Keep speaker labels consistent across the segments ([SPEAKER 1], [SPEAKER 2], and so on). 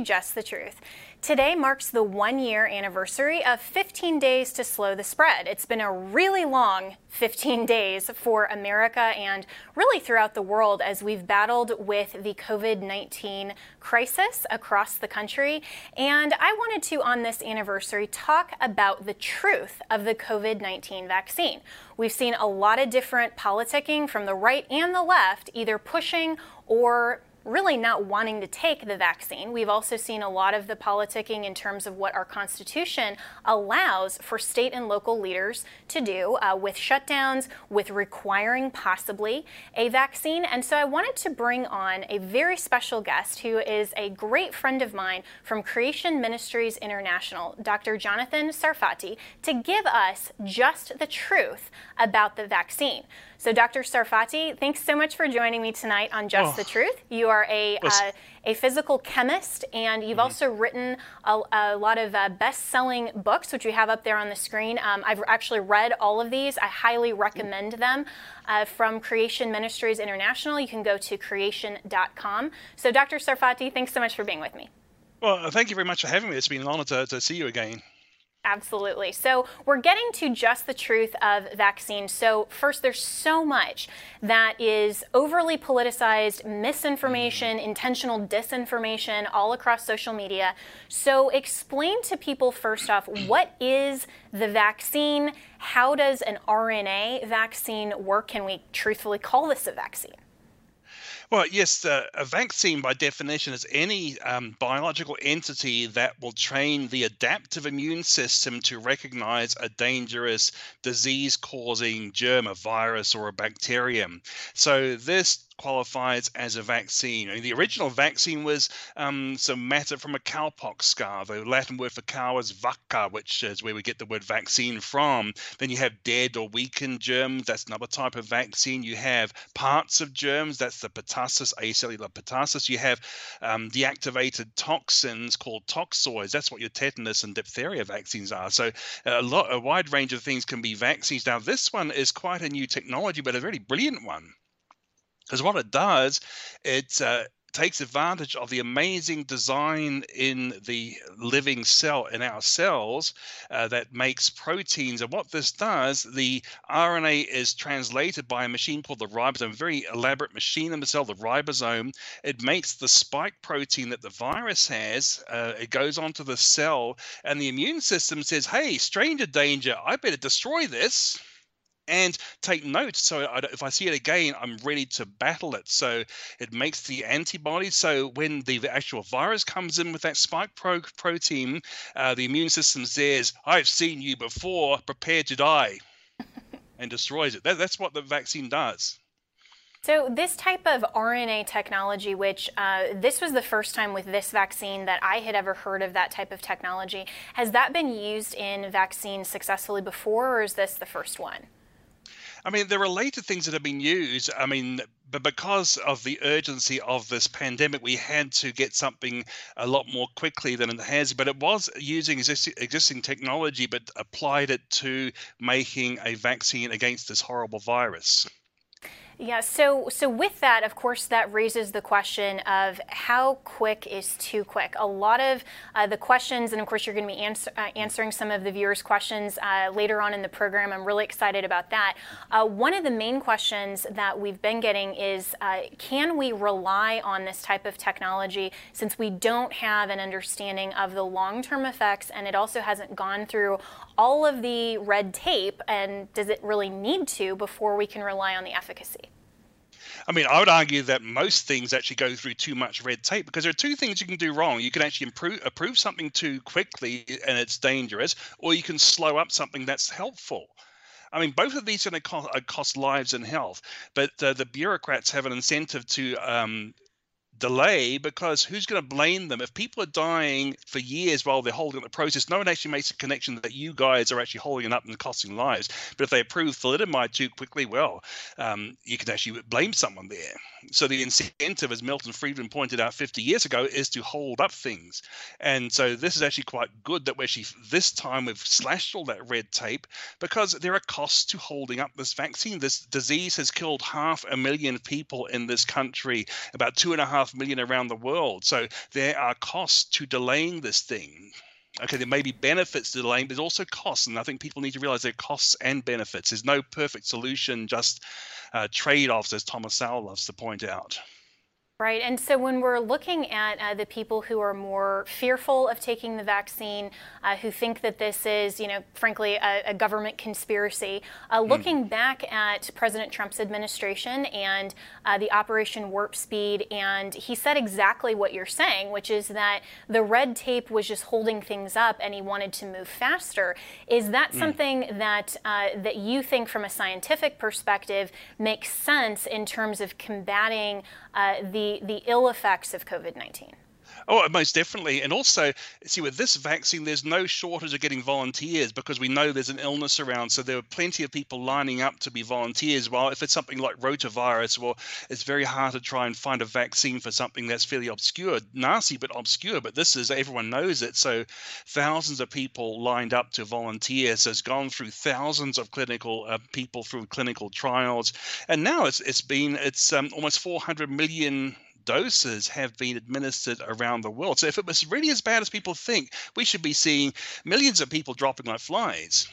[SPEAKER 1] Just the Truth. Today marks the one year anniversary of 15 Days to Slow the Spread. It's been a really long 15 days for America and really throughout the world as we've battled with the COVID 19 crisis across the country. And I wanted to, on this anniversary, talk about the truth of the COVID 19 vaccine. We've seen a lot of different politicking from the right and the left, either pushing or really not wanting to take the vaccine. We've also seen a lot of the politicking in terms of what our Constitution allows for state and local leaders to do uh, with shutdowns, with requiring possibly a vaccine. And so I wanted to bring on a very special guest who is a great friend of mine from Creation Ministries International, Dr. Jonathan Sarfati, to give us just the truth about the vaccine. So, Dr. Sarfati, thanks so much for joining me tonight on Just oh, the Truth. You are a uh, a physical chemist, and you've mm-hmm. also written a, a lot of uh, best-selling books, which we have up there on the screen. Um, I've actually read all of these. I highly recommend them. Uh, from Creation Ministries International, you can go to creation.com. So, Dr. Sarfati, thanks so much for being with me.
[SPEAKER 2] Well, thank you very much for having me. It's been an honor to, to see you again.
[SPEAKER 1] Absolutely. So, we're getting to just the truth of vaccines. So, first, there's so much that is overly politicized, misinformation, mm-hmm. intentional disinformation all across social media. So, explain to people first off what is the vaccine? How does an RNA vaccine work? Can we truthfully call this a vaccine?
[SPEAKER 2] Well, yes, uh, a vaccine by definition is any um, biological entity that will train the adaptive immune system to recognize a dangerous disease causing germ, a virus, or a bacterium. So, this qualifies as a vaccine. I mean, the original vaccine was um, some matter from a cowpox scar. The Latin word for cow is vacca, which is where we get the word vaccine from. Then you have dead or weakened germs. That's another type of vaccine. You have parts of germs. That's the pertussis, acellular pertussis. You have um, deactivated toxins called toxoids. That's what your tetanus and diphtheria vaccines are. So a lot, a wide range of things can be vaccines. Now, this one is quite a new technology, but a very brilliant one. Because what it does, it uh, takes advantage of the amazing design in the living cell in our cells uh, that makes proteins. And what this does, the RNA is translated by a machine called the ribosome, a very elaborate machine in the cell, the ribosome. It makes the spike protein that the virus has. Uh, it goes onto the cell, and the immune system says, "Hey, stranger danger! I better destroy this." And take note. So I, if I see it again, I'm ready to battle it. So it makes the antibodies. So when the, the actual virus comes in with that spike pro- protein, uh, the immune system says, "I've seen you before. Prepare to die," and destroys it. That, that's what the vaccine does.
[SPEAKER 1] So, this type of RNA technology, which uh, this was the first time with this vaccine that I had ever heard of that type of technology, has that been used in vaccines successfully before, or is this the first one?
[SPEAKER 2] I mean, there are later things that have been used. I mean, but because of the urgency of this pandemic, we had to get something a lot more quickly than it has. But it was using existing, existing technology, but applied it to making a vaccine against this horrible virus.
[SPEAKER 1] Yeah, so so with that, of course, that raises the question of how quick is too quick. A lot of uh, the questions, and of course, you're going to be answer, uh, answering some of the viewers' questions uh, later on in the program. I'm really excited about that. Uh, one of the main questions that we've been getting is, uh, can we rely on this type of technology since we don't have an understanding of the long-term effects, and it also hasn't gone through all of the red tape, and does it really need to before we can rely on the efficacy?
[SPEAKER 2] I mean, I would argue that most things actually go through too much red tape because there are two things you can do wrong. You can actually improve, approve something too quickly and it's dangerous, or you can slow up something that's helpful. I mean, both of these are going to cost, uh, cost lives and health, but uh, the bureaucrats have an incentive to um, delay because who's going to blame them? If people are dying for years while they're holding up the process no one actually makes a connection that you guys are actually holding it up and costing lives. But if they approve thalidomide too quickly well um, you can actually blame someone there. So the incentive as milton friedman pointed out 50 years ago is to hold up things. And so this is actually quite good that we're actually this time we've slashed all that red tape because there are costs to holding up this vaccine. This disease has killed half a million people in this country about two and a half million around the world. So there are costs to delaying this thing. Okay, there may be benefits to delaying, but there's also costs, and I think people need to realize there are costs and benefits. There's no perfect solution, just uh, trade-offs, as Thomas Sowell loves to point out.
[SPEAKER 1] Right. And so when we're looking at uh, the people who are more fearful of taking the vaccine, uh, who think that this is, you know, frankly, a, a government conspiracy, uh, hmm. looking mm. back at President Trump's administration and uh, the Operation Warp Speed, and he said exactly what you're saying, which is that the red tape was just holding things up and he wanted to move faster. Is that mm. something that, uh, that you think, from a scientific perspective, makes sense in terms of combating uh, the ill effects of COVID 19.
[SPEAKER 2] Oh, most definitely. And also, see, with this vaccine, there's no shortage of getting volunteers because we know there's an illness around. So there are plenty of people lining up to be volunteers. While if it's something like rotavirus, well, it's very hard to try and find a vaccine for something that's fairly obscure, nasty but obscure. But this is everyone knows it. So thousands of people lined up to volunteer. So it's gone through thousands of clinical uh, people through clinical trials, and now it's it's been it's um, almost 400 million doses have been administered around the world. So if it was really as bad as people think, we should be seeing millions of people dropping like flies.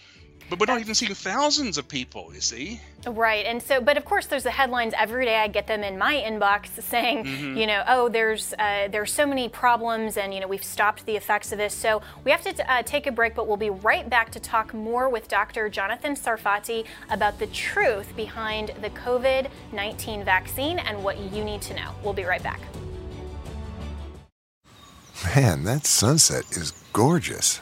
[SPEAKER 2] But we're not even seeing thousands of people, you see.
[SPEAKER 1] Right. And so, but of course, there's the headlines every day. I get them in my inbox saying, mm-hmm. you know, oh, there's uh, there's so many problems, and you know, we've stopped the effects of this. So we have to t- uh, take a break, but we'll be right back to talk more with Dr. Jonathan Sarfati about the truth behind the COVID-19 vaccine and what you need to know. We'll be right back.
[SPEAKER 3] Man, that sunset is gorgeous.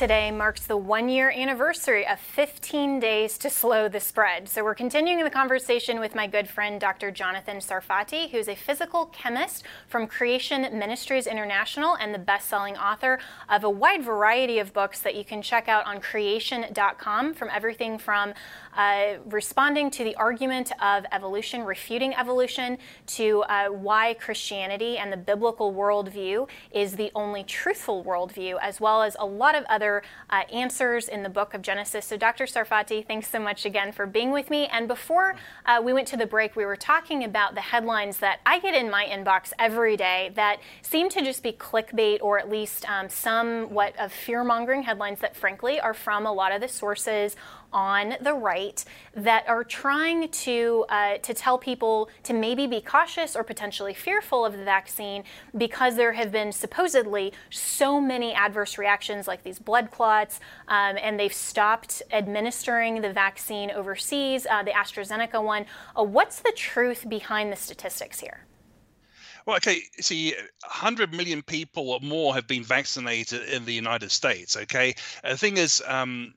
[SPEAKER 1] Today marks the one year anniversary of 15 days to slow the spread. So, we're continuing the conversation with my good friend Dr. Jonathan Sarfati, who's a physical chemist from Creation Ministries International and the best selling author of a wide variety of books that you can check out on creation.com from everything from uh, responding to the argument of evolution, refuting evolution, to uh, why Christianity and the biblical worldview is the only truthful worldview, as well as a lot of other uh, answers in the book of Genesis. So, Dr. Sarfati, thanks so much again for being with me. And before uh, we went to the break, we were talking about the headlines that I get in my inbox every day that seem to just be clickbait or at least um, somewhat of fear mongering headlines that, frankly, are from a lot of the sources on the right that are trying to uh, to tell people to maybe be cautious or potentially fearful of the vaccine because there have been supposedly so many adverse reactions like these blood clots, um, and they've stopped administering the vaccine overseas, uh, the AstraZeneca one. Uh, what's the truth behind the statistics here?
[SPEAKER 2] Well, okay, see, 100 million people or more have been vaccinated in the United States. Okay, the thing is, um,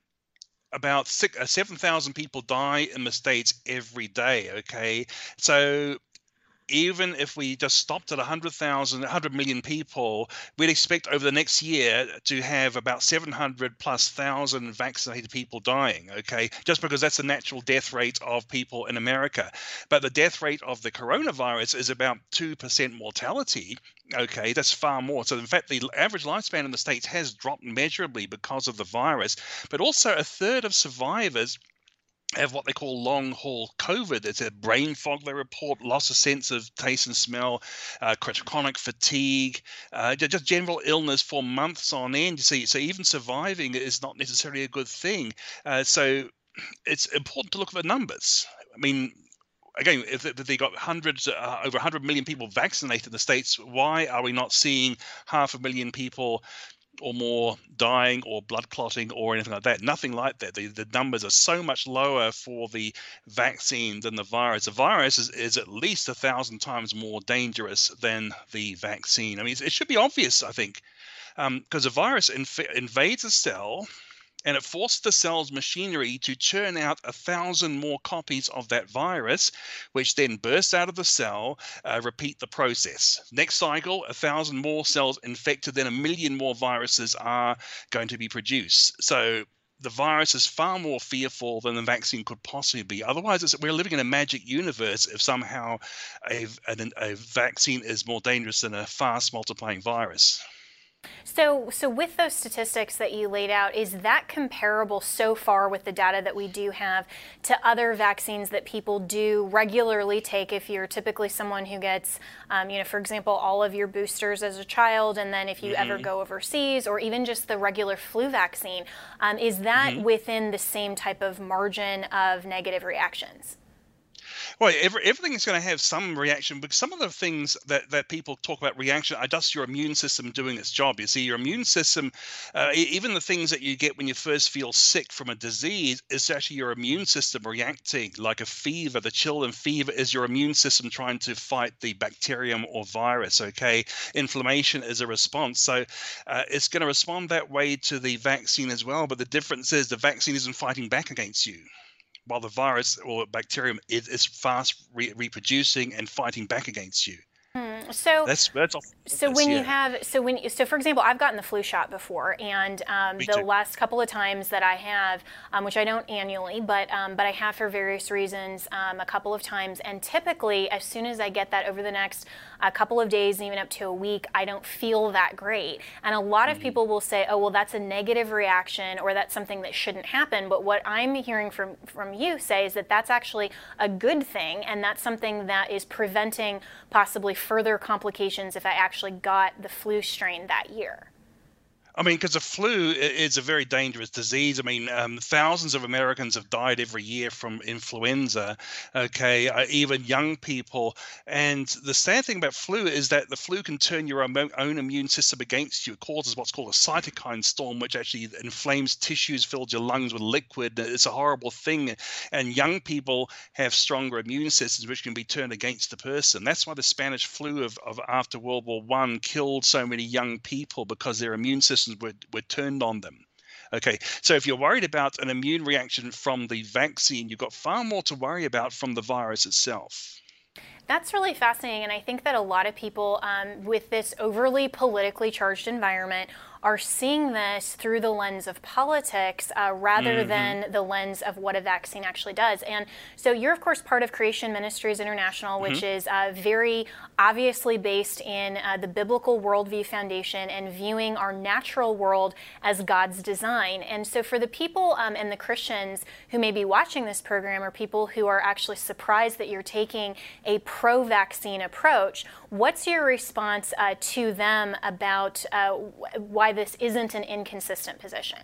[SPEAKER 2] about six, uh, 7,000 people die in the States every day. Okay. So even if we just stopped at 100,000, 100 million people, we'd expect over the next year to have about 700 plus thousand vaccinated people dying, okay? Just because that's the natural death rate of people in America. But the death rate of the coronavirus is about 2% mortality, okay? That's far more. So, in fact, the average lifespan in the States has dropped measurably because of the virus, but also a third of survivors have what they call long haul COVID. It's a brain fog, they report, loss of sense of taste and smell, uh, chronic fatigue, uh, just general illness for months on end. You see, so even surviving is not necessarily a good thing. Uh, so it's important to look at the numbers. I mean, again, if they got hundreds, uh, over 100 million people vaccinated in the states, why are we not seeing half a million people or more dying or blood clotting or anything like that. Nothing like that. The, the numbers are so much lower for the vaccine than the virus. The virus is, is at least a thousand times more dangerous than the vaccine. I mean, it should be obvious, I think, because um, a virus inv- invades a cell and it forced the cell's machinery to churn out a thousand more copies of that virus, which then bursts out of the cell, uh, repeat the process. Next cycle, a thousand more cells infected, then a million more viruses are going to be produced. So the virus is far more fearful than the vaccine could possibly be. Otherwise, we're living in a magic universe if somehow a, a, a vaccine is more dangerous than a fast multiplying virus.
[SPEAKER 1] So, so with those statistics that you laid out, is that comparable so far with the data that we do have to other vaccines that people do regularly take? If you're typically someone who gets, um, you know, for example, all of your boosters as a child, and then if you mm-hmm. ever go overseas, or even just the regular flu vaccine, um, is that mm-hmm. within the same type of margin of negative reactions?
[SPEAKER 2] Well, every, everything is going to have some reaction, because some of the things that, that people talk about reaction are just your immune system doing its job. You see, your immune system, uh, even the things that you get when you first feel sick from a disease, is actually your immune system reacting like a fever. The chill and fever is your immune system trying to fight the bacterium or virus. Okay, inflammation is a response, so uh, it's going to respond that way to the vaccine as well. But the difference is the vaccine isn't fighting back against you while the virus or bacterium is, is fast re- reproducing and fighting back against you.
[SPEAKER 1] Hmm. So
[SPEAKER 2] that's that's
[SPEAKER 1] so when yeah. you have so when so for example, I've gotten the flu shot before, and um, the too. last couple of times that I have, um, which I don't annually, but um, but I have for various reasons um, a couple of times, and typically as soon as I get that over the next a couple of days, even up to a week, I don't feel that great. And a lot of mm-hmm. people will say, oh, well, that's a negative reaction or that's something that shouldn't happen. But what I'm hearing from, from you say is that that's actually a good thing. And that's something that is preventing possibly further complications if I actually got the flu strain that year.
[SPEAKER 2] I mean, because the flu is a very dangerous disease. I mean, um, thousands of Americans have died every year from influenza. Okay, uh, even young people. And the sad thing about flu is that the flu can turn your own, immune system against you. It causes what's called a cytokine storm, which actually inflames tissues, fills your lungs with liquid. It's a horrible thing. And young people have stronger immune systems, which can be turned against the person. That's why the Spanish flu of, of after World War One killed so many young people because their immune system were, were turned on them. Okay, so if you're worried about an immune reaction from the vaccine, you've got far more to worry about from the virus itself.
[SPEAKER 1] That's really fascinating, and I think that a lot of people um, with this overly politically charged environment are seeing this through the lens of politics uh, rather mm-hmm. than the lens of what a vaccine actually does. And so you're, of course, part of Creation Ministries International, which mm-hmm. is uh, very obviously based in uh, the Biblical Worldview Foundation and viewing our natural world as God's design. And so for the people um, and the Christians who may be watching this program or people who are actually surprised that you're taking a pro vaccine approach, what's your response uh, to them about uh, why this isn't an inconsistent position.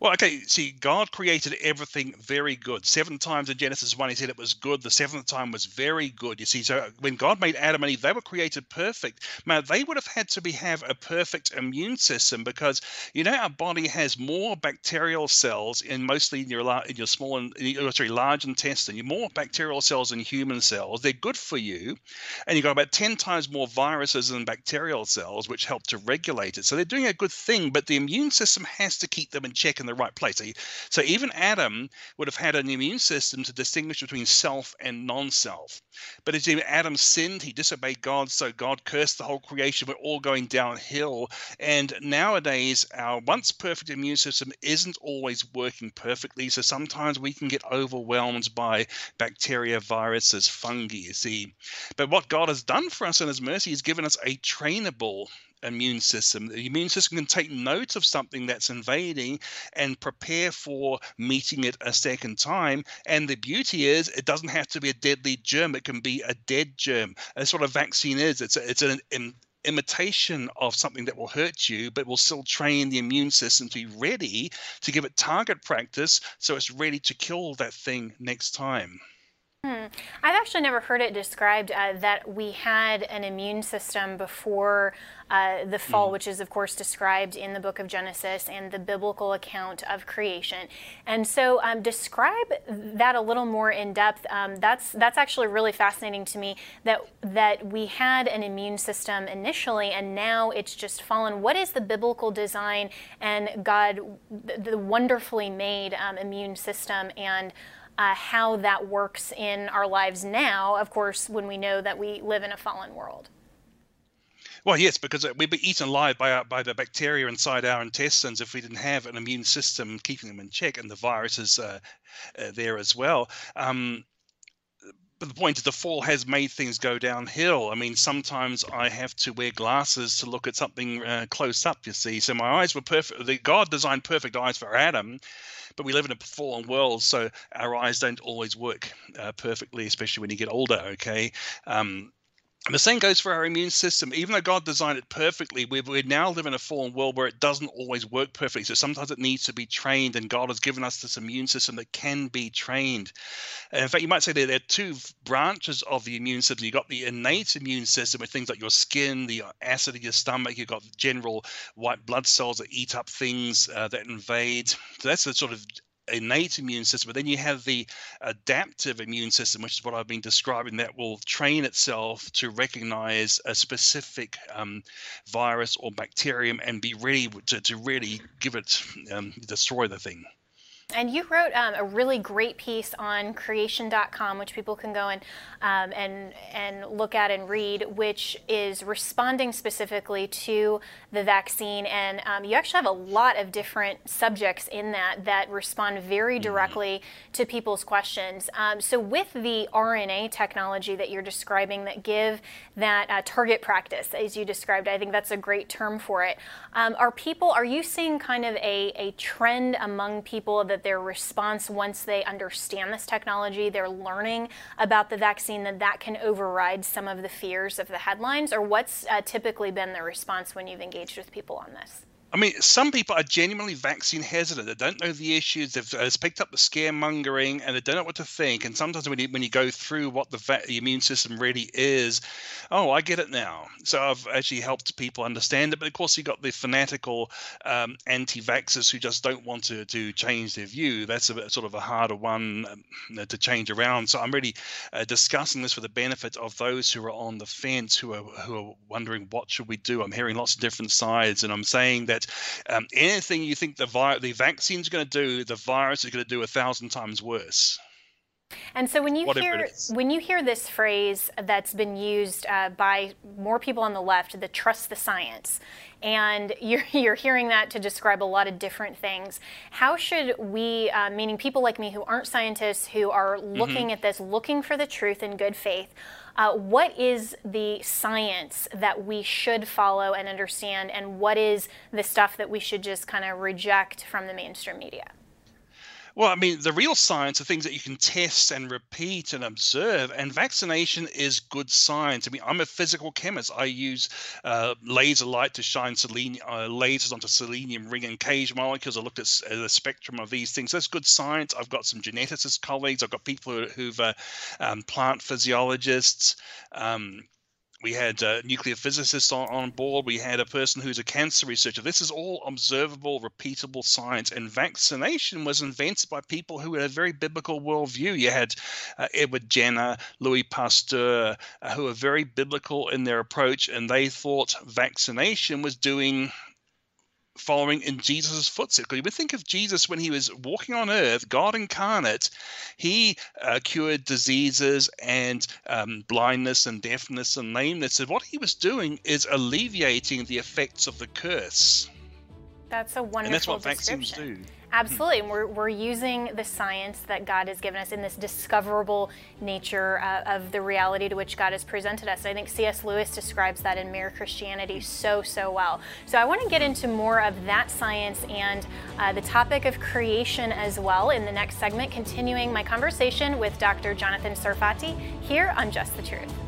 [SPEAKER 2] Well, okay, see, God created everything very good. Seven times in Genesis 1, he said it was good. The seventh time was very good. You see, so uh, when God made Adam and Eve, they were created perfect. Now, they would have had to be have a perfect immune system because, you know, our body has more bacterial cells in mostly in your, in your small and, oh, sorry, large intestine. You more bacterial cells than human cells. They're good for you. And you've got about 10 times more viruses than bacterial cells, which help to regulate it. So they're doing a good thing, but the immune system has to keep them in check the right place. So, even Adam would have had an immune system to distinguish between self and non-self. But as Adam sinned, he disobeyed God, so God cursed the whole creation. We're all going downhill. And nowadays, our once perfect immune system isn't always working perfectly. So sometimes we can get overwhelmed by bacteria, viruses, fungi, you see. But what God has done for us in his mercy is given us a trainable immune system. The immune system can take note of something that's invading and prepare for meeting it a second time. And the beauty is, it doesn't have to be a deadly germ. It can be a dead germ. That's what a vaccine is. It's a, it's an, an imitation of something that will hurt you, but will still train the immune system to be ready to give it target practice so it's ready to kill that thing next time.
[SPEAKER 1] Hmm. I've actually never heard it described uh, that we had an immune system before uh, the fall, mm. which is, of course, described in the book of Genesis and the biblical account of creation. And so, um, describe that a little more in depth. Um, that's that's actually really fascinating to me. That that we had an immune system initially, and now it's just fallen. What is the biblical design and God, the, the wonderfully made um, immune system and uh, how that works in our lives now, of course, when we know that we live in a fallen world.
[SPEAKER 2] Well, yes, because uh, we'd be eaten alive by, our, by the bacteria inside our intestines if we didn't have an immune system keeping them in check, and the virus is uh, uh, there as well. Um, but the point is, the fall has made things go downhill. I mean, sometimes I have to wear glasses to look at something uh, close up. You see, so my eyes were perfect. The God designed perfect eyes for Adam, but we live in a fallen world, so our eyes don't always work uh, perfectly, especially when you get older. Okay. Um, and the same goes for our immune system. Even though God designed it perfectly, we, we now live in a fallen world where it doesn't always work perfectly. So sometimes it needs to be trained, and God has given us this immune system that can be trained. And in fact, you might say there, are two branches of the immune system. You've got the innate immune system with things like your skin, the acid in your stomach. You've got general white blood cells that eat up things uh, that invade. So that's the sort of innate immune system, but then you have the adaptive immune system, which is what I've been describing, that will train itself to recognize a specific um, virus or bacterium and be ready to, to really give it, um, destroy the thing.
[SPEAKER 1] And you wrote um, a really great piece on creation.com, which people can go and, um, and, and look at and read, which is responding specifically to the vaccine. And um, you actually have a lot of different subjects in that that respond very mm-hmm. directly mm-hmm. to people's questions. Um, so, with the RNA technology that you're describing that give that uh, target practice, as you described, I think that's a great term for it. Um, are people, are you seeing kind of a, a trend among people that that their response once they understand this technology, they're learning about the vaccine, that that can override some of the fears of the headlines? Or what's uh, typically been the response when you've engaged with people on this?
[SPEAKER 2] I mean, some people are genuinely vaccine hesitant. They don't know the issues. They've uh, picked up the scaremongering and they don't know what to think. And sometimes when you, when you go through what the, va- the immune system really is, oh, I get it now. So I've actually helped people understand it. But of course, you've got the fanatical um, anti vaxxers who just don't want to, to change their view. That's a sort of a harder one um, to change around. So I'm really uh, discussing this for the benefit of those who are on the fence, who are, who are wondering what should we do. I'm hearing lots of different sides. And I'm saying that um, anything you think the vi- the vaccine's going to do, the virus is going to do a thousand times worse.
[SPEAKER 1] And so when you Whatever hear when you hear this phrase that's been used uh, by more people on the left, the trust the science, and you're, you're hearing that to describe a lot of different things. How should we, uh, meaning people like me who aren't scientists, who are looking mm-hmm. at this, looking for the truth in good faith, uh, what is the science that we should follow and understand, and what is the stuff that we should just kind of reject from the mainstream media?
[SPEAKER 2] Well, I mean, the real science are things that you can test and repeat and observe, and vaccination is good science. I mean, I'm a physical chemist. I use uh, laser light to shine selenium, uh, lasers onto selenium ring and cage molecules. I looked at the spectrum of these things. That's good science. I've got some geneticist colleagues. I've got people who, who've uh, um, plant physiologists. Um, we had a nuclear physicists on, on board. We had a person who's a cancer researcher. This is all observable, repeatable science. And vaccination was invented by people who had a very biblical worldview. You had uh, Edward Jenner, Louis Pasteur, uh, who were very biblical in their approach, and they thought vaccination was doing following in Jesus' footsteps. We think of Jesus when he was walking on earth, God incarnate, he uh, cured diseases and um, blindness and deafness and lameness. And what he was doing is alleviating the effects of the curse.
[SPEAKER 1] That's a wonderful
[SPEAKER 2] and that's what vaccines do.
[SPEAKER 1] Absolutely. And we're, we're using the science that God has given us in this discoverable nature uh, of the reality to which God has presented us. I think C.S. Lewis describes that in Mere Christianity so, so well. So I want to get into more of that science and uh, the topic of creation as well in the next segment, continuing my conversation with Dr. Jonathan Sarfati here on Just the Truth.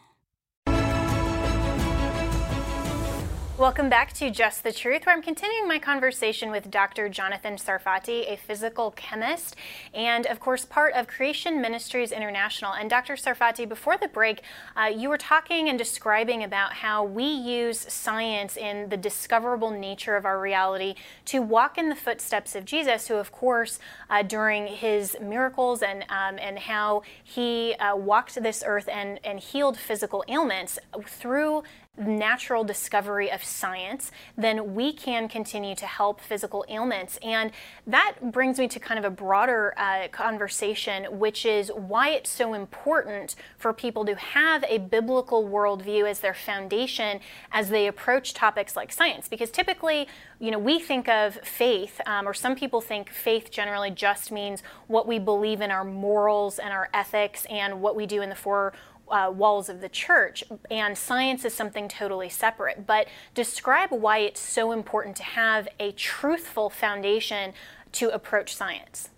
[SPEAKER 1] Welcome back to Just the Truth, where I'm continuing my conversation with Dr. Jonathan Sarfati, a physical chemist, and of course, part of Creation Ministries International. And Dr. Sarfati, before the break, uh, you were talking and describing about how we use science in the discoverable nature of our reality to walk in the footsteps of Jesus, who, of course, uh, during his miracles and um, and how he uh, walked this earth and and healed physical ailments through natural discovery of science, then we can continue to help physical ailments. And that brings me to kind of a broader uh, conversation, which is why it's so important for people to have a biblical worldview as their foundation as they approach topics like science. Because typically, you know, we think of faith, um, or some people think faith generally just means what we believe in our morals and our ethics and what we do in the four uh, walls of the church, and science is something totally separate. But describe why it's so important to have a truthful foundation to approach science.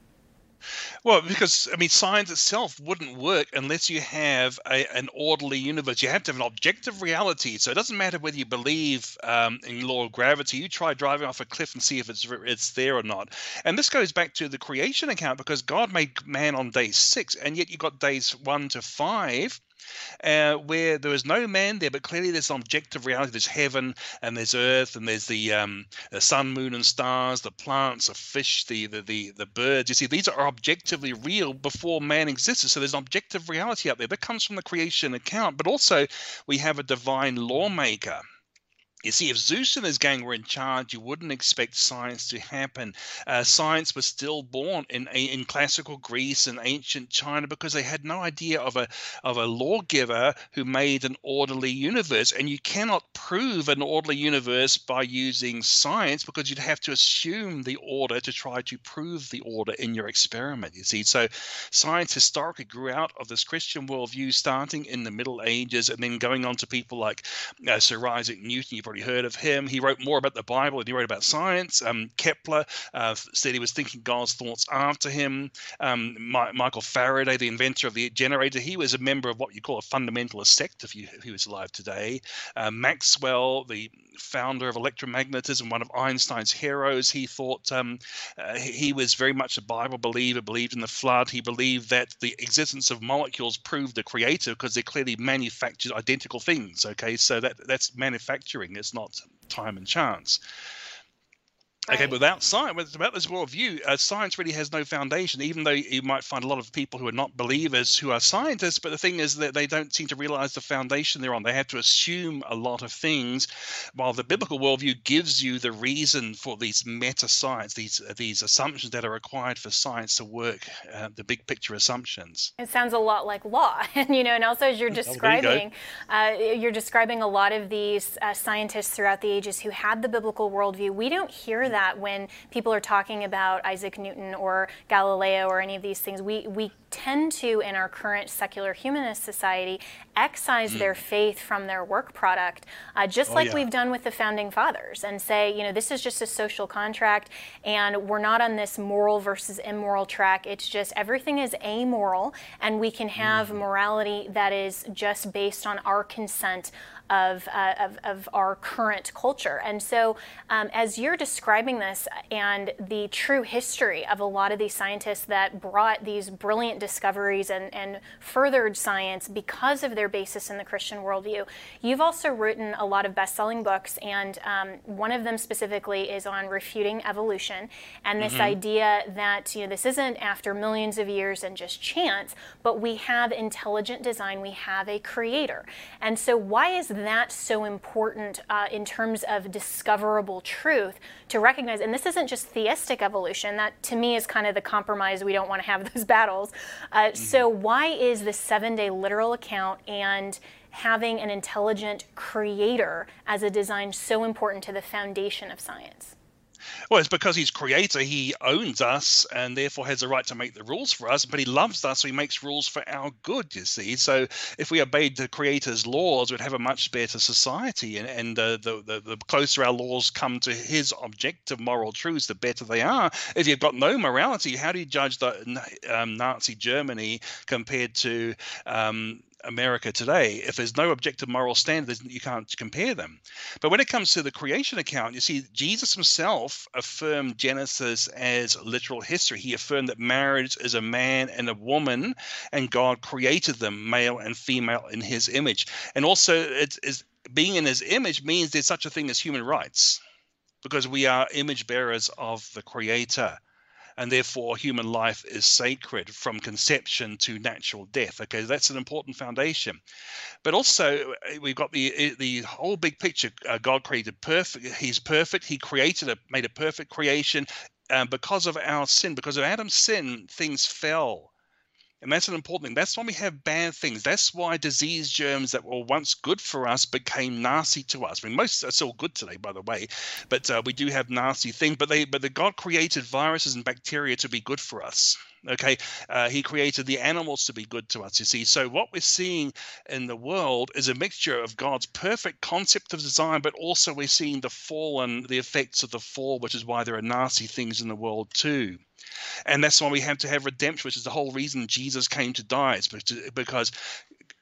[SPEAKER 2] Well, because I mean, science itself wouldn't work unless you have a, an orderly universe. You have to have an objective reality. So it doesn't matter whether you believe um, in law of gravity. You try driving off a cliff and see if it's it's there or not. And this goes back to the creation account because God made man on day six, and yet you got days one to five uh, where there is no man there, but clearly there's an objective reality. There's heaven and there's earth and there's the, um, the sun, moon, and stars, the plants, the fish, the, the the the birds. You see, these are objectively real before man existed. So there's an objective reality out there that comes from the creation account, but also we have a divine lawmaker you see, if Zeus and his gang were in charge, you wouldn't expect science to happen. Uh, science was still born in in classical Greece and ancient China because they had no idea of a of a lawgiver who made an orderly universe. And you cannot prove an orderly universe by using science because you'd have to assume the order to try to prove the order in your experiment. You see, so science historically grew out of this Christian worldview, starting in the Middle Ages and then going on to people like uh, Sir Isaac Newton. You've already heard of him. He wrote more about the Bible than he wrote about science. Um, Kepler uh, said he was thinking God's thoughts after him. Um, My- Michael Faraday, the inventor of the generator, he was a member of what you call a fundamentalist sect if, you, if he was alive today. Uh, Maxwell, the founder of electromagnetism, one of Einstein's heroes. He thought um, uh, he was very much a Bible believer, believed in the flood. He believed that the existence of molecules proved the creator because they clearly manufactured identical things. Okay, so that that's manufacturing. It's not time and chance. Right. Okay, without science, about this worldview, uh, science really has no foundation. Even though you might find a lot of people who are not believers who are scientists, but the thing is that they don't seem to realize the foundation they're on. They have to assume a lot of things, while the biblical worldview gives you the reason for these meta science, these uh, these assumptions that are required for science to work, uh, the big picture assumptions.
[SPEAKER 1] It sounds a lot like law, and you know, and also as you're describing, oh, you are describing a lot of these uh, scientists throughout the ages who had the biblical worldview. We don't hear that when people are talking about Isaac Newton or Galileo or any of these things. We, we tend to, in our current secular humanist society, excise mm. their faith from their work product, uh, just oh, like yeah. we've done with the founding fathers, and say, you know, this is just a social contract, and we're not on this moral versus immoral track. It's just everything is amoral, and we can have mm. morality that is just based on our consent of, uh, of, of, our current culture. And so, um, as you're describing this and the true history of a lot of these scientists that brought these brilliant discoveries and, and furthered science because of their basis in the Christian worldview, you've also written a lot of best selling books, and um, one of them specifically is on refuting evolution and this mm-hmm. idea that you know this isn't after millions of years and just chance, but we have intelligent design, we have a creator. And so, why is that so important uh, in terms of discoverable truth to recognize? And this isn't just theistic evolution, that to me is kind of the compromise. We don't want to have those battles. Uh, mm-hmm. So, why is the seven day literal account and having an intelligent creator as a design so important to the foundation of science?
[SPEAKER 2] Well, it's because he's creator. He owns us and therefore has the right to make the rules for us. But he loves us, so he makes rules for our good. You see, so if we obeyed the creator's laws, we'd have a much better society. And, and uh, the, the the closer our laws come to his objective moral truths, the better they are. If you've got no morality, how do you judge the um, Nazi Germany compared to um, America today, if there's no objective moral standards, you can't compare them. But when it comes to the creation account, you see, Jesus himself affirmed Genesis as literal history. He affirmed that marriage is a man and a woman, and God created them, male and female, in his image. And also, it is being in his image means there's such a thing as human rights because we are image bearers of the creator and therefore human life is sacred from conception to natural death. Okay, that's an important foundation. But also, uh, we've got the uh, the whole big picture. Uh, God created perfect. He's perfect. He created a made a perfect creation. Um, because of our sin, because of Adam's sin, things fell and that's an important thing. That's why we have bad things. That's why disease germs that were once good for us became nasty to us. I mean, most are still good today, by the way, but uh, we do have nasty things. But they, but the God created viruses and bacteria to be good for us. Okay, uh, He created the animals to be good to us. You see, so what we're seeing in the world is a mixture of God's perfect concept of design, but also we're seeing the fall and the effects of the fall, which is why there are nasty things in the world too. And that's why we have to have redemption, which is the whole reason Jesus came to die. It's because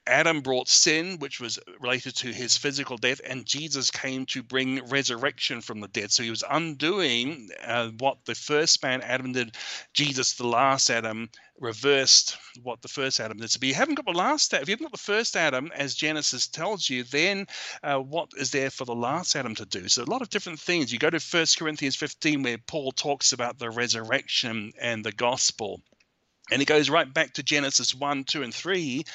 [SPEAKER 2] Adam brought sin, which was related to his physical death, and Jesus came to bring resurrection from the dead. So he was undoing uh, what the first man, Adam, did. Jesus, the last Adam, reversed what the first Adam did. So if you haven't got the last Adam, if you haven't got the first Adam, as Genesis tells you, then uh, what is there for the last Adam to do? So a lot of different things. You go to First Corinthians 15, where Paul talks about the resurrection and the gospel. And he goes right back to Genesis 1, 2, and 3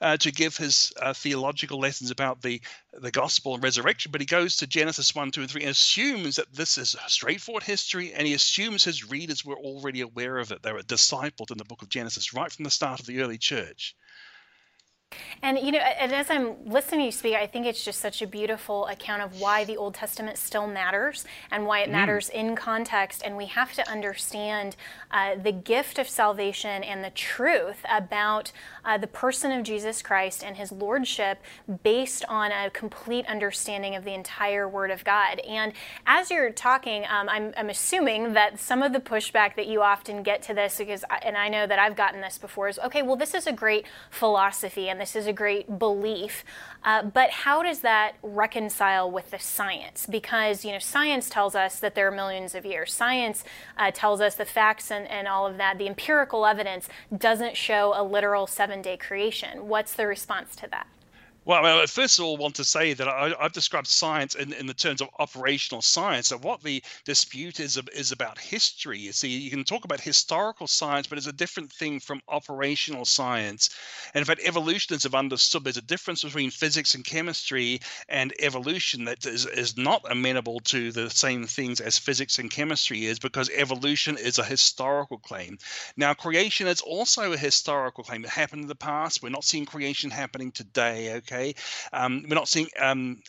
[SPEAKER 2] uh, to give his uh, theological lessons about the, the gospel and resurrection. But he goes to Genesis 1, 2, and 3 and assumes that this is straightforward history. And he assumes his readers were already aware of it. They were discipled in the book of Genesis right from the start of the early church.
[SPEAKER 1] And you know, and as I'm listening to you speak, I think it's just such a beautiful account of why the Old Testament still matters and why it mm. matters in context. And we have to understand uh, the gift of salvation and the truth about uh, the person of Jesus Christ and His lordship, based on a complete understanding of the entire Word of God. And as you're talking, um, I'm, I'm assuming that some of the pushback that you often get to this, because and I know that I've gotten this before, is okay. Well, this is a great philosophy and this is a great belief, uh, but how does that reconcile with the science? Because you know, science tells us that there are millions of years. Science uh, tells us the facts and, and all of that. The empirical evidence doesn't show a literal seven-day creation. What's the response to that?
[SPEAKER 2] Well, I first of all, want to say that I, have described science in, in the terms of operational science. And what the dispute is is about history. You see, you can talk about historical science, but it's a different thing from operational science. And in fact, evolutionists have understood there's a difference between physics and chemistry and evolution that is, is not amenable to the same things as physics and chemistry is, because evolution is a historical claim. Now, creation is also a historical claim. It happened in the past. We're not seeing creation happening today. Okay Okay, um, we're not seeing um,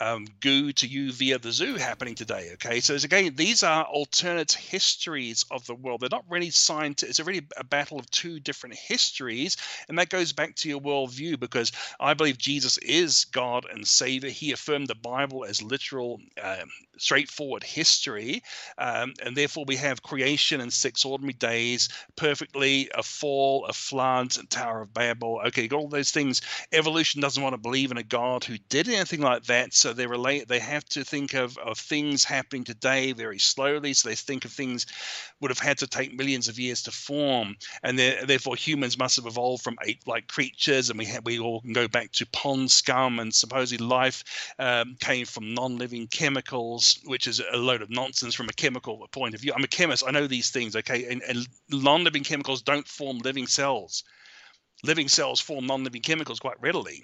[SPEAKER 2] um, goo to you via the zoo happening today. Okay, so again, these are alternate histories of the world. They're not really signed. It's really a battle of two different histories, and that goes back to your worldview because I believe Jesus is God and Savior. He affirmed the Bible as literal, um, straightforward history, um, and therefore we have creation in six ordinary days, perfectly a fall, a flood, a Tower of Babel. Okay, got all those things. Evolution doesn't want to believe in a God who did anything like that, so they relate. They have to think of, of things happening today very slowly. So they think of things would have had to take millions of years to form, and therefore humans must have evolved from ape-like creatures, and we we all can go back to pond scum, and supposedly life um, came from non-living chemicals, which is a load of nonsense from a chemical point of view. I'm a chemist. I know these things. Okay, and, and non-living chemicals don't form living cells. Living cells form non-living chemicals quite readily.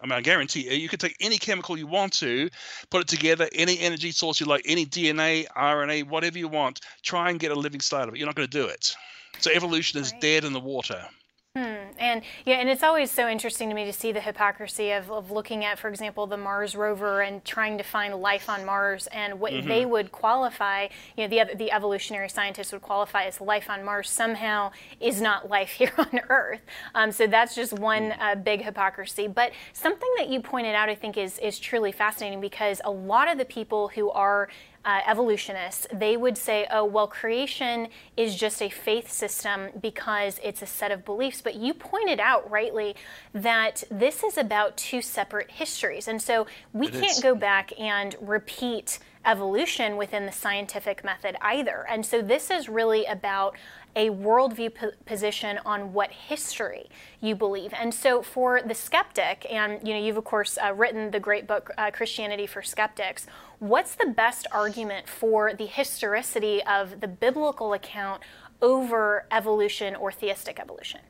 [SPEAKER 2] I mean, I guarantee you, you could take any chemical you want to, put it together, any energy source you like, any DNA, RNA, whatever you want, try and get a living cell out of it. You're not going to do it. So evolution is right. dead in the water.
[SPEAKER 1] Hmm. And yeah, and it's always so interesting to me to see the hypocrisy of, of looking at, for example, the Mars rover and trying to find life on Mars, and what mm-hmm. they would qualify, you know, the the evolutionary scientists would qualify as life on Mars somehow is not life here on Earth. Um, so that's just one uh, big hypocrisy. But something that you pointed out, I think, is is truly fascinating because a lot of the people who are uh, evolutionists, they would say, oh, well, creation is just a faith system because it's a set of beliefs. But you pointed out rightly that this is about two separate histories. And so we it can't is. go back and repeat evolution within the scientific method either. And so this is really about a worldview po- position on what history you believe. And so for the skeptic, and you know, you've of course uh, written the great book uh, Christianity for Skeptics. What's the best argument for the historicity of the biblical account over evolution or theistic evolution?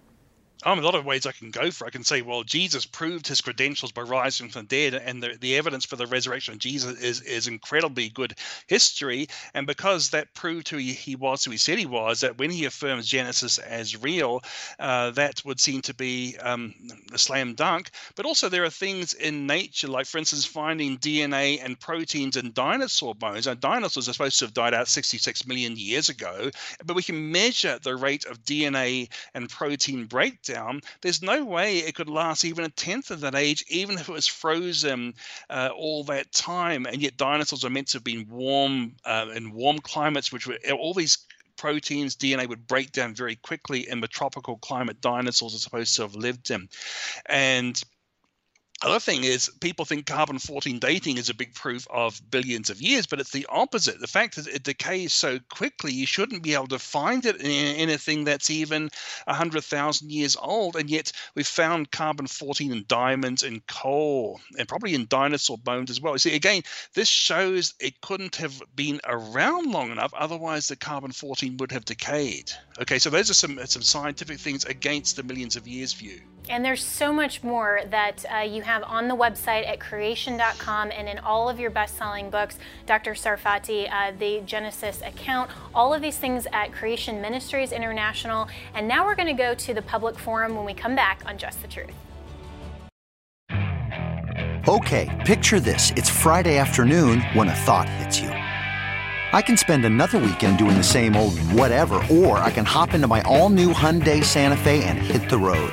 [SPEAKER 2] Um, a lot of ways I can go for. I can say, well, Jesus proved his credentials by rising from the dead, and the, the evidence for the resurrection of Jesus is is incredibly good history. And because that proved who he, he was, who he said he was, that when he affirms Genesis as real, uh, that would seem to be um, a slam dunk. But also, there are things in nature, like for instance, finding DNA and proteins in dinosaur bones. Now, dinosaurs are supposed to have died out 66 million years ago, but we can measure the rate of DNA and protein breakdown down, there's no way it could last even a tenth of that age, even if it was frozen uh, all that time. And yet, dinosaurs are meant to have been warm uh, in warm climates, which were all these proteins, DNA would break down very quickly in the tropical climate dinosaurs are supposed to have lived in. And other thing is, people think carbon 14 dating is a big proof of billions of years, but it's the opposite. The fact that it decays so quickly, you shouldn't be able to find it in anything that's even 100,000 years old. And yet, we've found carbon 14 in diamonds and coal, and probably in dinosaur bones as well. You see, again, this shows it couldn't have been around long enough, otherwise, the carbon 14 would have decayed. Okay, so those are some, some scientific things against the millions of years view.
[SPEAKER 1] And there's so much more that uh, you have on the website at creation.com and in all of your best selling books, Dr. Sarfati, uh, the Genesis account, all of these things at Creation Ministries International. And now we're going to go to the public forum when we come back on Just the Truth.
[SPEAKER 4] Okay, picture this. It's Friday afternoon when a thought hits you. I can spend another weekend doing the same old whatever, or I can hop into my all new Hyundai Santa Fe and hit the road.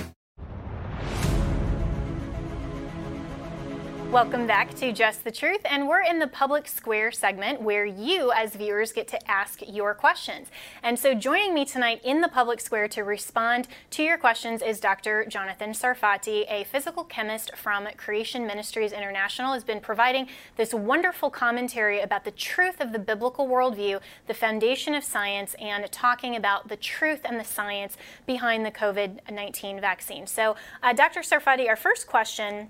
[SPEAKER 1] Welcome back to Just the Truth, and we're in the public square segment where you, as viewers, get to ask your questions. And so, joining me tonight in the public square to respond to your questions is Dr. Jonathan Sarfati, a physical chemist from Creation Ministries International, has been providing this wonderful commentary about the truth of the biblical worldview, the foundation of science, and talking about the truth and the science behind the COVID 19 vaccine. So, uh, Dr. Sarfati, our first question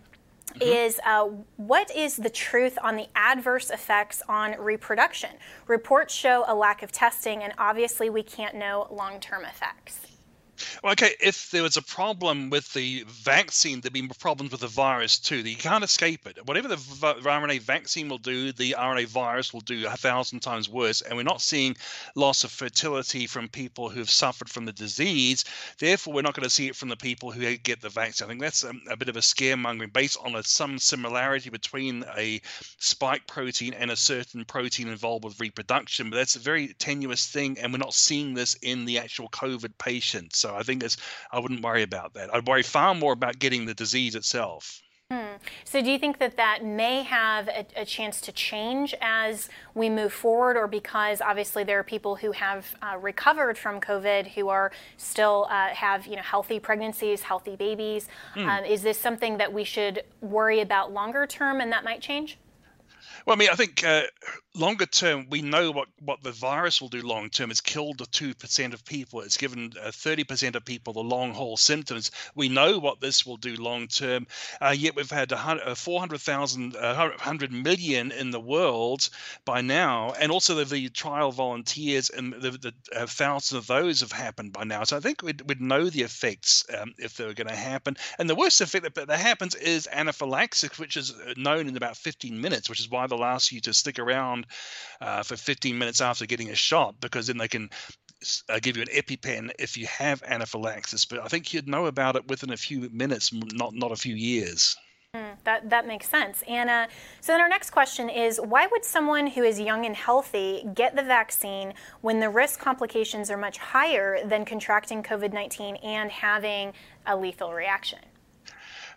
[SPEAKER 1] Mm-hmm. is uh, what is the truth on the adverse effects on reproduction? Reports show a lack of testing, and obviously, we can't know long term effects.
[SPEAKER 2] Okay, if there was a problem with the vaccine, there'd be problems with the virus too. You can't escape it. Whatever the RNA vaccine will do, the RNA virus will do a thousand times worse. And we're not seeing loss of fertility from people who've suffered from the disease. Therefore, we're not going to see it from the people who get the vaccine. I think that's a, a bit of a scaremongering based on a, some similarity between a spike protein and a certain protein involved with reproduction. But that's a very tenuous thing, and we're not seeing this in the actual COVID patients. So I think it's I wouldn't worry about that. I'd worry far more about getting the disease itself.
[SPEAKER 1] Hmm. So, do you think that that may have a, a, chance to change as we move forward, or because obviously there are people who have uh, recovered from COVID who are still uh, have you know healthy pregnancies, healthy babies? Hmm. Um, is this something that we should worry about longer term, and that might change?
[SPEAKER 2] Well, I mean, I think uh, longer term, we know what, what the virus will do long term. It's killed the 2% of people. It's given uh, 30% of people the long haul symptoms. We know what this will do long term. Uh, yet we've had uh, 400,000, uh, 100 million in the world by now. And also the, the trial volunteers and the, the uh, thousands of those have happened by now. So I think we'd, we'd know the effects um, if they were going to happen. And the worst effect that, that happens is anaphylaxis, which is uh, known in about 15 minutes, which is why they'll ask you to stick around around uh, for 15 minutes after getting a shot because then they can uh, give you an EpiPen if you have anaphylaxis. But I think you'd know about it within a few minutes, not not a few years.
[SPEAKER 1] Mm, that that makes sense, Anna. So then our next question is: Why would someone who is young and healthy get the vaccine when the risk complications are much higher than contracting COVID-19 and having a lethal reaction?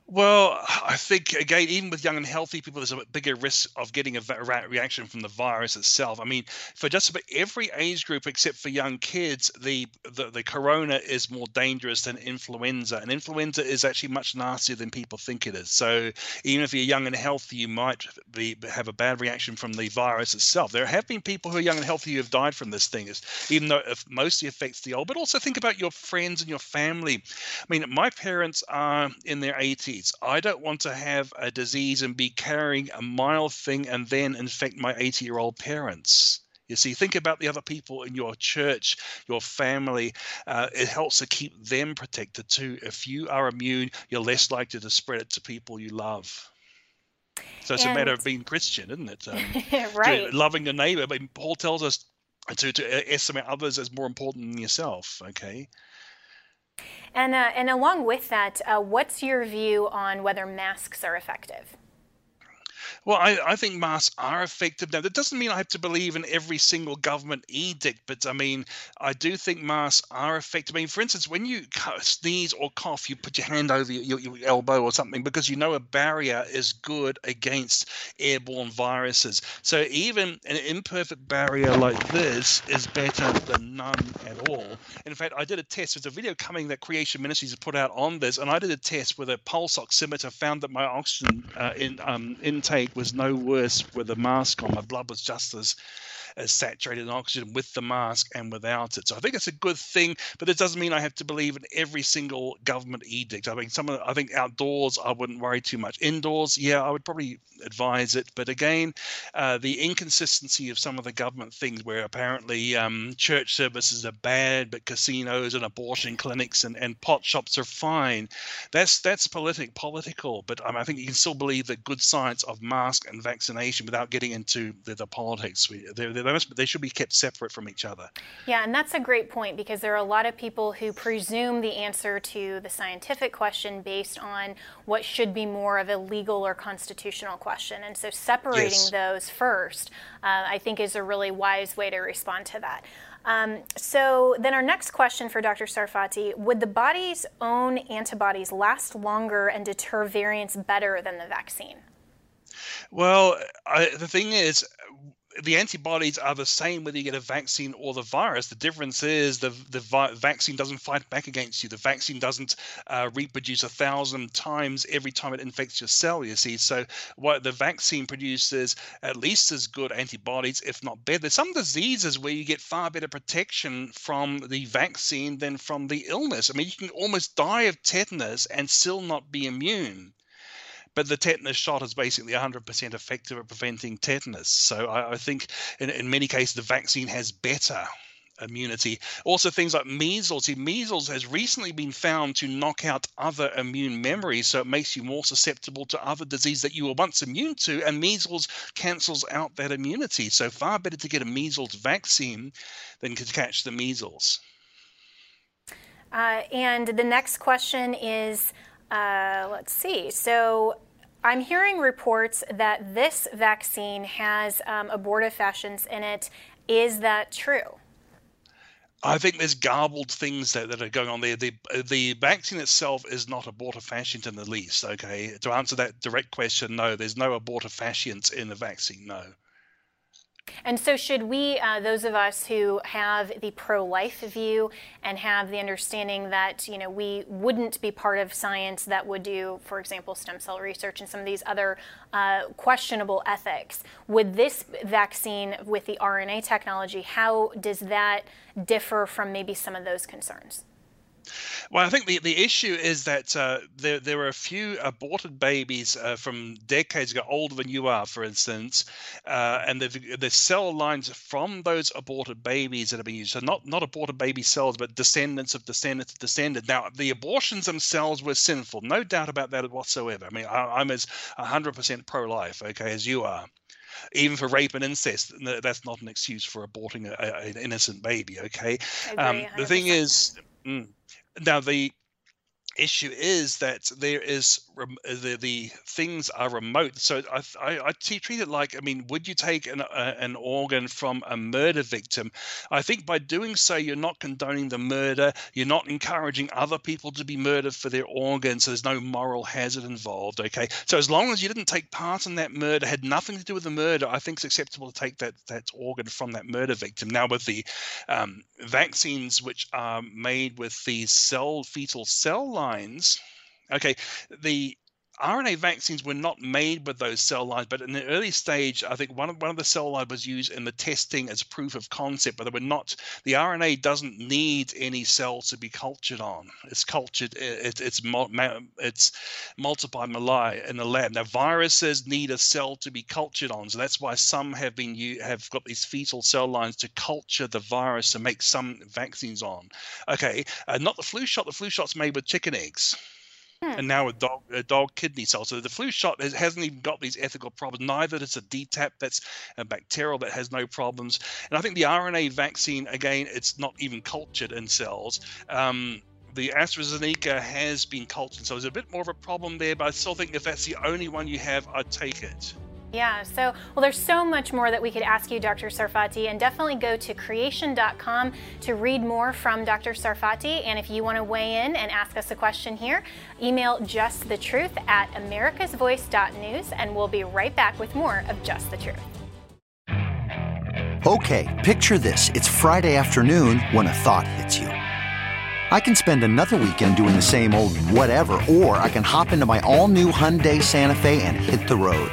[SPEAKER 2] Well, I think again, even with young and healthy people, there's a bigger risk of getting a reaction from the virus itself. I mean, for just about every age group except for young kids, the, the the corona is more dangerous than influenza, and influenza is actually much nastier than people think it is. So even if you're young and healthy, you might be have a bad reaction from the virus itself. There have been people who are young and healthy who have died from this thing, even though it mostly affects the old. But also think about your friends and your family. I mean, my parents are in their 80s I don't want to have a disease and be carrying a mild thing and then infect my 80 year old parents. You see, think about the other people in your church, your family. Uh, it helps to keep them protected too. If you are immune, you're less likely to spread it to people you love. So it's and, a matter of being Christian, isn't it?
[SPEAKER 1] Um, right.
[SPEAKER 2] Loving your neighbor. But Paul tells us to, to estimate others as more important than yourself. Okay.
[SPEAKER 1] And, uh, and along with that, uh, what's your view on whether masks are effective?
[SPEAKER 2] Well, I, I think masks are effective. Now, that doesn't mean I have to believe in every single government edict, but I mean, I do think masks are effective. I mean, for instance, when you sneeze or cough, you put your hand over your, your, elbow or something because you know a barrier is good against airborne viruses. So even an imperfect barrier like this is better than none at all. In fact, I did a test. There's a video coming that Creation Ministries has put out on this, and I did a test with a pulse oximeter, found that my oxygen uh, in, um, intake was no worse with a mask on. My blood was just as as saturated oxygen with the mask and without it. So I think it's a good thing, but it doesn't mean I have to believe in every single government edict. I mean, some of I think outdoors I wouldn't worry too much. Indoors, yeah, I would probably advise it. But again, uh, the inconsistency of some of the government things, where apparently um, church services are bad, but casinos and abortion clinics and, and pot shops are fine. That's that's politic political. But um, I think you can still believe the good science of mask and vaccination without getting into the, the politics. They're, they're they must they should be kept separate from each other.
[SPEAKER 1] Yeah, and that's a great point because there are a lot of people who presume the answer to the scientific question based on what should be more of a legal or constitutional question, and so separating yes. those first, uh, I think, is a really wise way to respond to that. Um, so then our next question for Dr. Sarfati, would the body's own antibodies last longer and deter variants better than the vaccine?
[SPEAKER 2] Well, I, the thing is, the antibodies are the same whether you get a vaccine or the virus. The difference is the the vi- vaccine doesn't fight back against you. The vaccine doesn't uh, reproduce a thousand times every time it infects your cell. You see, so what the vaccine produces at least as good antibodies, if not better. There's some diseases where you get far better protection from the vaccine than from the illness. I mean, you can almost die of tetanus and still not be immune but the tetanus shot is basically 100% effective at preventing tetanus. So I, I think in, in many cases the vaccine has better immunity. Also, things like measles. See, measles has recently been found to knock out other immune memories, so it makes you more susceptible to other disease that you were once immune to, and measles cancels out that immunity. So, far better to get a measles vaccine than to catch the measles.
[SPEAKER 1] Uh, and the next question is uh, let's see. So I'm hearing reports that this vaccine has um, abortifacients in it. Is that true?
[SPEAKER 2] I think there's garbled things that, that are going on there. The the vaccine itself is not abortifacient in the least. Okay, to answer that direct question, no, there's no abortifacients in the vaccine. No.
[SPEAKER 1] And so, should we, uh, those of us who have the pro-life view and have the understanding that you know we wouldn't be part of science that would do, for example, stem cell research and some of these other uh, questionable ethics, would this vaccine with the RNA technology, how does that differ from maybe some of those concerns?
[SPEAKER 2] Well, I think the, the issue is that uh, there, there are a few aborted babies uh, from decades ago, older than you are, for instance, uh, and the, the cell lines from those aborted babies that have been used. So, not, not aborted baby cells, but descendants of descendants of descendants. Now, the abortions themselves were sinful, no doubt about that whatsoever. I mean, I, I'm as 100% pro life, okay, as you are even for rape and incest, that's not an excuse for aborting a, a, an innocent baby. Okay,
[SPEAKER 1] um,
[SPEAKER 2] the thing is, mm, now the issue is that there is the, the things are remote. So i i, I treat it like i mean would you take an, uh, an organ from a murder victim? I think by doing so you're not condoning the murder. You're not encouraging other people to be murdered for their organs. So there's no moral hazard involved okay? So as long as you didn't take part in that murder had nothing to do with the murder i think it's acceptable to take that that organ from that murder victim. Now with the um, vaccines which are made with these cell fetal cell lines. Okay the RNA vaccines were not made with those cell lines, but in the early stage, I think one of one of the cell lines was used in the testing as proof of concept, but they were not. The RNA doesn't need any cells to be cultured on. It's cultured. It, it's it's multiplied in the lab. Now viruses need a cell to be cultured on, so that's why some have been have got these fetal cell lines to culture the virus to make some vaccines on. Okay, uh, not the flu shot. The flu shot's made with chicken eggs. Hmm. and now a dog a dog kidney cell. So the flu shot hasn't even got these ethical problems. Neither does a DTaP that's a bacterial that has no problems. And I think the RNA vaccine again, it's not even cultured in cells. Um, the AstraZeneca has been cultured, so there's a bit more of a problem there. But I still think if that's the only one you have, I'd take it.
[SPEAKER 1] Yeah, so, well, there's so much more that we could ask you, Dr. Sarfati, and definitely go to creation.com to read more from Dr. Sarfati. And if you want to weigh in and ask us a question here, email justthetruth at americasvoice.news, and we'll be right back with more of Just the Truth.
[SPEAKER 4] Okay, picture this. It's Friday afternoon when a thought hits you. I can spend another weekend doing the same old whatever, or I can hop into my all new Hyundai Santa Fe and hit the road.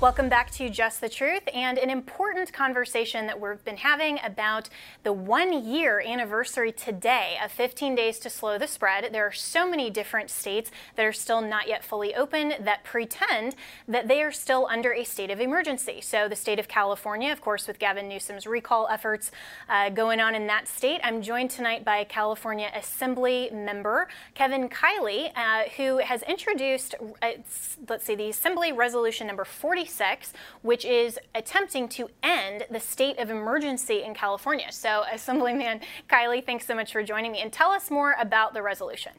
[SPEAKER 1] Welcome back to Just the Truth and an important conversation that we've been having about the one year anniversary today of 15 days to slow the spread. There are so many different states that are still not yet fully open that pretend that they are still under a state of emergency. So, the state of California, of course, with Gavin Newsom's recall efforts uh, going on in that state. I'm joined tonight by California Assembly member Kevin Kiley, uh, who has introduced, uh, let's see, the Assembly Resolution number 40 which is attempting to end the state of emergency in California. So, Assemblyman Kiley, thanks so much for joining me. And tell us more about the resolution.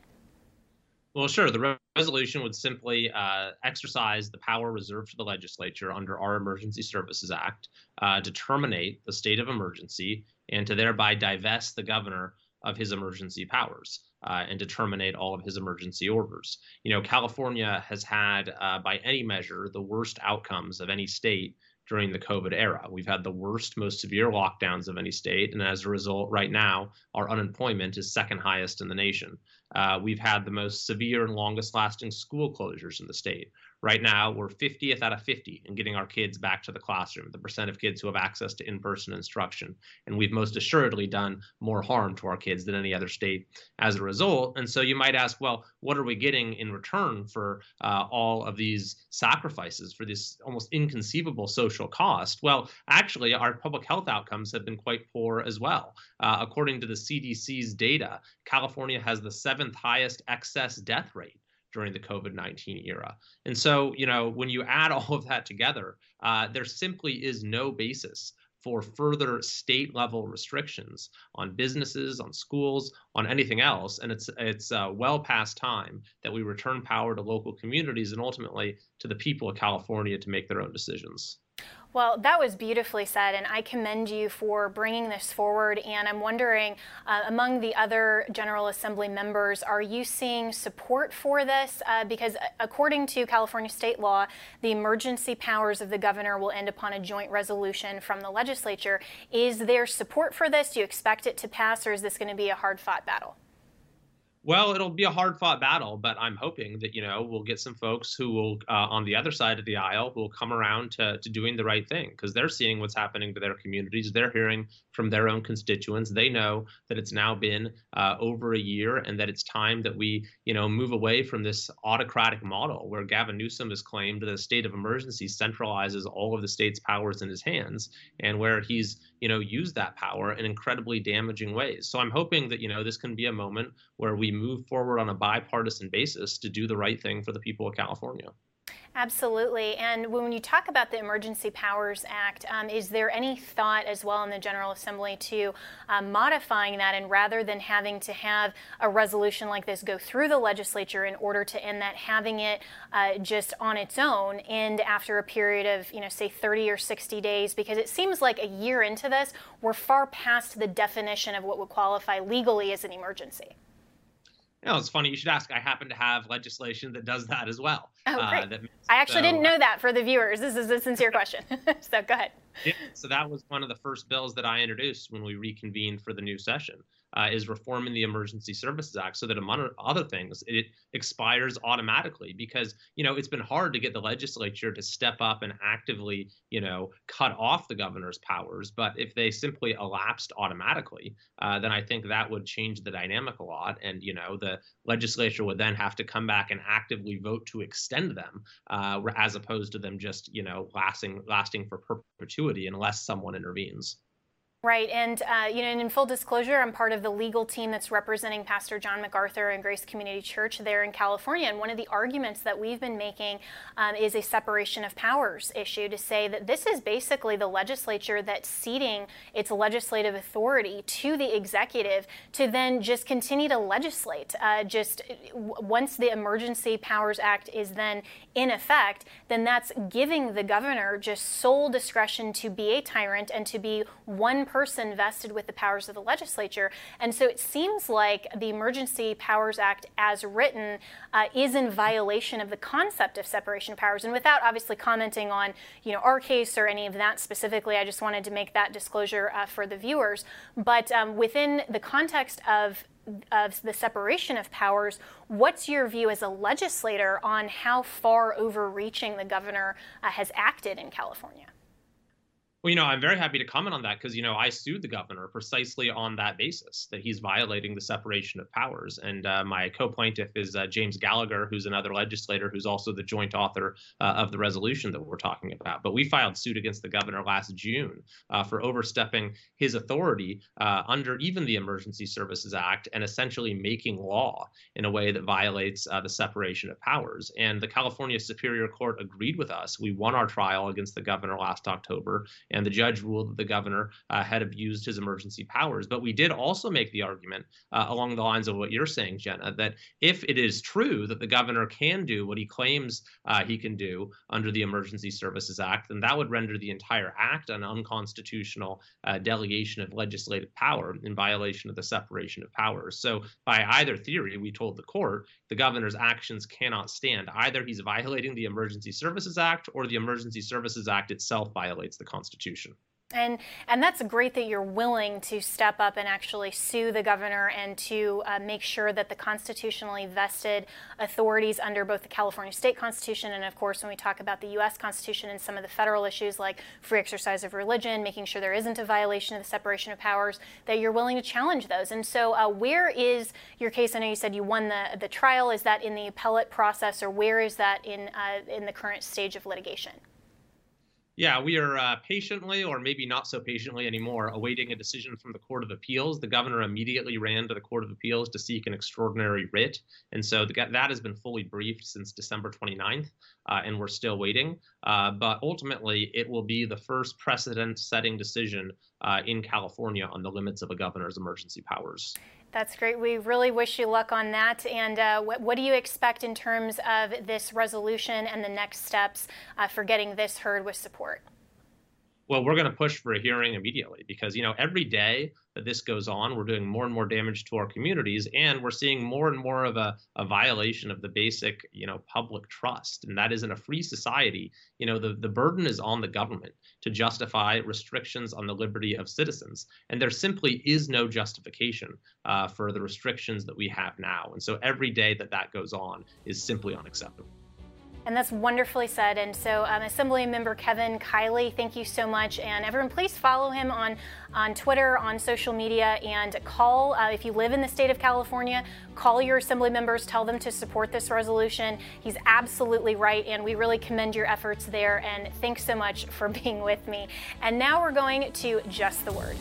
[SPEAKER 5] Well, sure. The re- resolution would simply uh, exercise the power reserved to the legislature under our Emergency Services Act uh, to terminate the state of emergency and to thereby divest the governor of his emergency powers uh, and to terminate all of his emergency orders. You know, California has had, uh, by any measure, the worst outcomes of any state during the COVID era. We've had the worst, most severe lockdowns of any state. And as a result, right now, our unemployment is second highest in the nation. Uh, we've had the most severe and longest lasting school closures in the state. Right now, we're 50th out of 50 in getting our kids back to the classroom, the percent of kids who have access to in person instruction. And we've most assuredly done more harm to our kids than any other state as a result. And so you might ask, well, what are we getting in return for uh, all of these sacrifices, for this almost inconceivable social cost? Well, actually, our public health outcomes have been quite poor as well. Uh, according to the CDC's data, California has the seventh highest excess death rate during the COVID 19 era. And so, you know, when you add all of that together, uh, there simply is no basis for further state level restrictions on businesses, on schools, on anything else. And it's it's uh, well past time that we return power to local communities and ultimately to the people of California to make their own decisions.
[SPEAKER 1] Well, that was beautifully said, and I commend you for bringing this forward. And I'm wondering, uh, among the other General Assembly members, are you seeing support for this? Uh, because uh, according to California state law, the emergency powers of the governor will end upon a joint resolution from the legislature. Is there support for this? Do you expect it to pass, or is this going to be a hard fought battle?
[SPEAKER 5] Well, it'll be a hard fought battle, but I'm hoping that, you know, we'll get some folks who will, uh, on the other side of the aisle, will come around to, to doing the right thing because they're seeing what's happening to their communities. They're hearing from their own constituents. They know that it's now been uh, over a year and that it's time that we, you know, move away from this autocratic model where Gavin Newsom has claimed that a state of emergency centralizes all of the state's powers in his hands and where he's, you know, use that power in incredibly damaging ways. So I'm hoping that, you know, this can be a moment where we move forward on a bipartisan basis to do the right thing for the people of California.
[SPEAKER 1] Absolutely. And when you talk about the Emergency Powers Act, um, is there any thought as well in the General Assembly to um, modifying that and rather than having to have a resolution like this go through the legislature in order to end that, having it uh, just on its own end after a period of, you know, say 30 or 60 days? Because it seems like a year into this, we're far past the definition of what would qualify legally as an emergency.
[SPEAKER 5] You know, it's funny you should ask. I happen to have legislation that does that as well.
[SPEAKER 1] Oh, uh, great. Uh, I actually so, didn't know that for the viewers. This is a sincere question. so go ahead.
[SPEAKER 5] Yeah, so that was one of the first bills that I introduced when we reconvened for the new session uh, is reforming the Emergency Services Act so that among other things, it expires automatically because you know it's been hard to get the legislature to step up and actively you know cut off the governor's powers. But if they simply elapsed automatically, uh, then I think that would change the dynamic a lot, and you know the legislature would then have to come back and actively vote to extend them, uh, as opposed to them just you know lasting lasting for perpetuity unless someone intervenes.
[SPEAKER 1] Right, and uh, you know, and in full disclosure, I'm part of the legal team that's representing Pastor John MacArthur and Grace Community Church there in California. And one of the arguments that we've been making um, is a separation of powers issue to say that this is basically the legislature that's ceding its legislative authority to the executive to then just continue to legislate. Uh, just once the Emergency Powers Act is then in effect, then that's giving the governor just sole discretion to be a tyrant and to be one person vested with the powers of the legislature. And so it seems like the Emergency Powers Act, as written, uh, is in violation of the concept of separation of powers. And without obviously commenting on, you know, our case or any of that specifically, I just wanted to make that disclosure uh, for the viewers. But um, within the context of of the separation of powers, what's your view as a legislator on how far overreaching the governor uh, has acted in California?
[SPEAKER 5] Well, you know, I'm very happy to comment on that because, you know, I sued the governor precisely on that basis that he's violating the separation of powers. And uh, my co plaintiff is uh, James Gallagher, who's another legislator who's also the joint author uh, of the resolution that we're talking about. But we filed suit against the governor last June uh, for overstepping his authority uh, under even the Emergency Services Act and essentially making law in a way that violates uh, the separation of powers. And the California Superior Court agreed with us. We won our trial against the governor last October and the judge ruled that the governor uh, had abused his emergency powers. But we did also make the argument uh, along the lines of what you're saying, Jenna, that if it is true that the governor can do what he claims uh, he can do under the Emergency Services Act, then that would render the entire act an unconstitutional uh, delegation of legislative power in violation of the separation of powers. So, by either theory, we told the court the governor's actions cannot stand. Either he's violating the Emergency Services Act or the Emergency Services Act itself violates the Constitution.
[SPEAKER 1] And and that's great that you're willing to step up and actually sue the governor and to uh, make sure that the constitutionally vested authorities under both the California state constitution and of course when we talk about the U.S. Constitution and some of the federal issues like free exercise of religion, making sure there isn't a violation of the separation of powers, that you're willing to challenge those. And so, uh, where is your case? I know you said you won the the trial. Is that in the appellate process, or where is that in uh, in the current stage of litigation?
[SPEAKER 5] Yeah, we are uh, patiently, or maybe not so patiently anymore, awaiting a decision from the Court of Appeals. The governor immediately ran to the Court of Appeals to seek an extraordinary writ. And so the, that has been fully briefed since December 29th, uh, and we're still waiting. Uh, but ultimately, it will be the first precedent setting decision uh, in California on the limits of a governor's emergency powers.
[SPEAKER 1] That's great. We really wish you luck on that. And uh, what, what, do you expect in terms of this resolution and the next steps uh, for getting this heard with support?
[SPEAKER 5] Well, we're going to push for a hearing immediately because, you know, every day that this goes on, we're doing more and more damage to our communities, and we're seeing more and more of a, a violation of the basic, you know, public trust. And that is in a free society, you know, the, the burden is on the government to justify restrictions on the liberty of citizens. And there simply is no justification uh, for the restrictions that we have now. And so every day that that goes on is simply unacceptable.
[SPEAKER 1] And that's wonderfully said. And so, um, Assembly Member Kevin Kiley, thank you so much. And everyone, please follow him on, on Twitter, on social media, and call, uh, if you live in the state of California, call your Assembly members, tell them to support this resolution. He's absolutely right, and we really commend your efforts there. And thanks so much for being with me. And now we're going to Just the Word.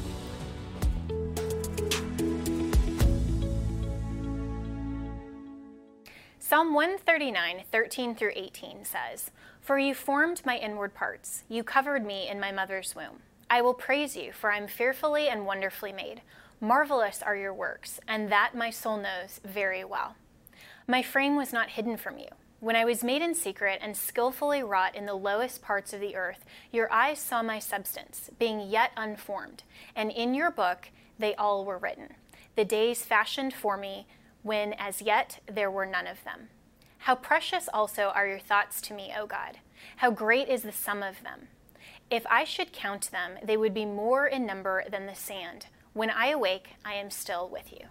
[SPEAKER 1] Psalm 139, 13 through 18 says, For you formed my inward parts, you covered me in my mother's womb. I will praise you, for I am fearfully and wonderfully made. Marvelous are your works, and that my soul knows very well. My frame was not hidden from you. When I was made in secret and skillfully wrought in the lowest parts of the earth, your eyes saw my substance, being yet unformed, and in your book they all were written. The days fashioned for me, when as yet there were none of them. How precious also are your thoughts to me, O God! How great is the sum of them! If I should count them, they would be more in number than the sand. When I awake, I am still with you.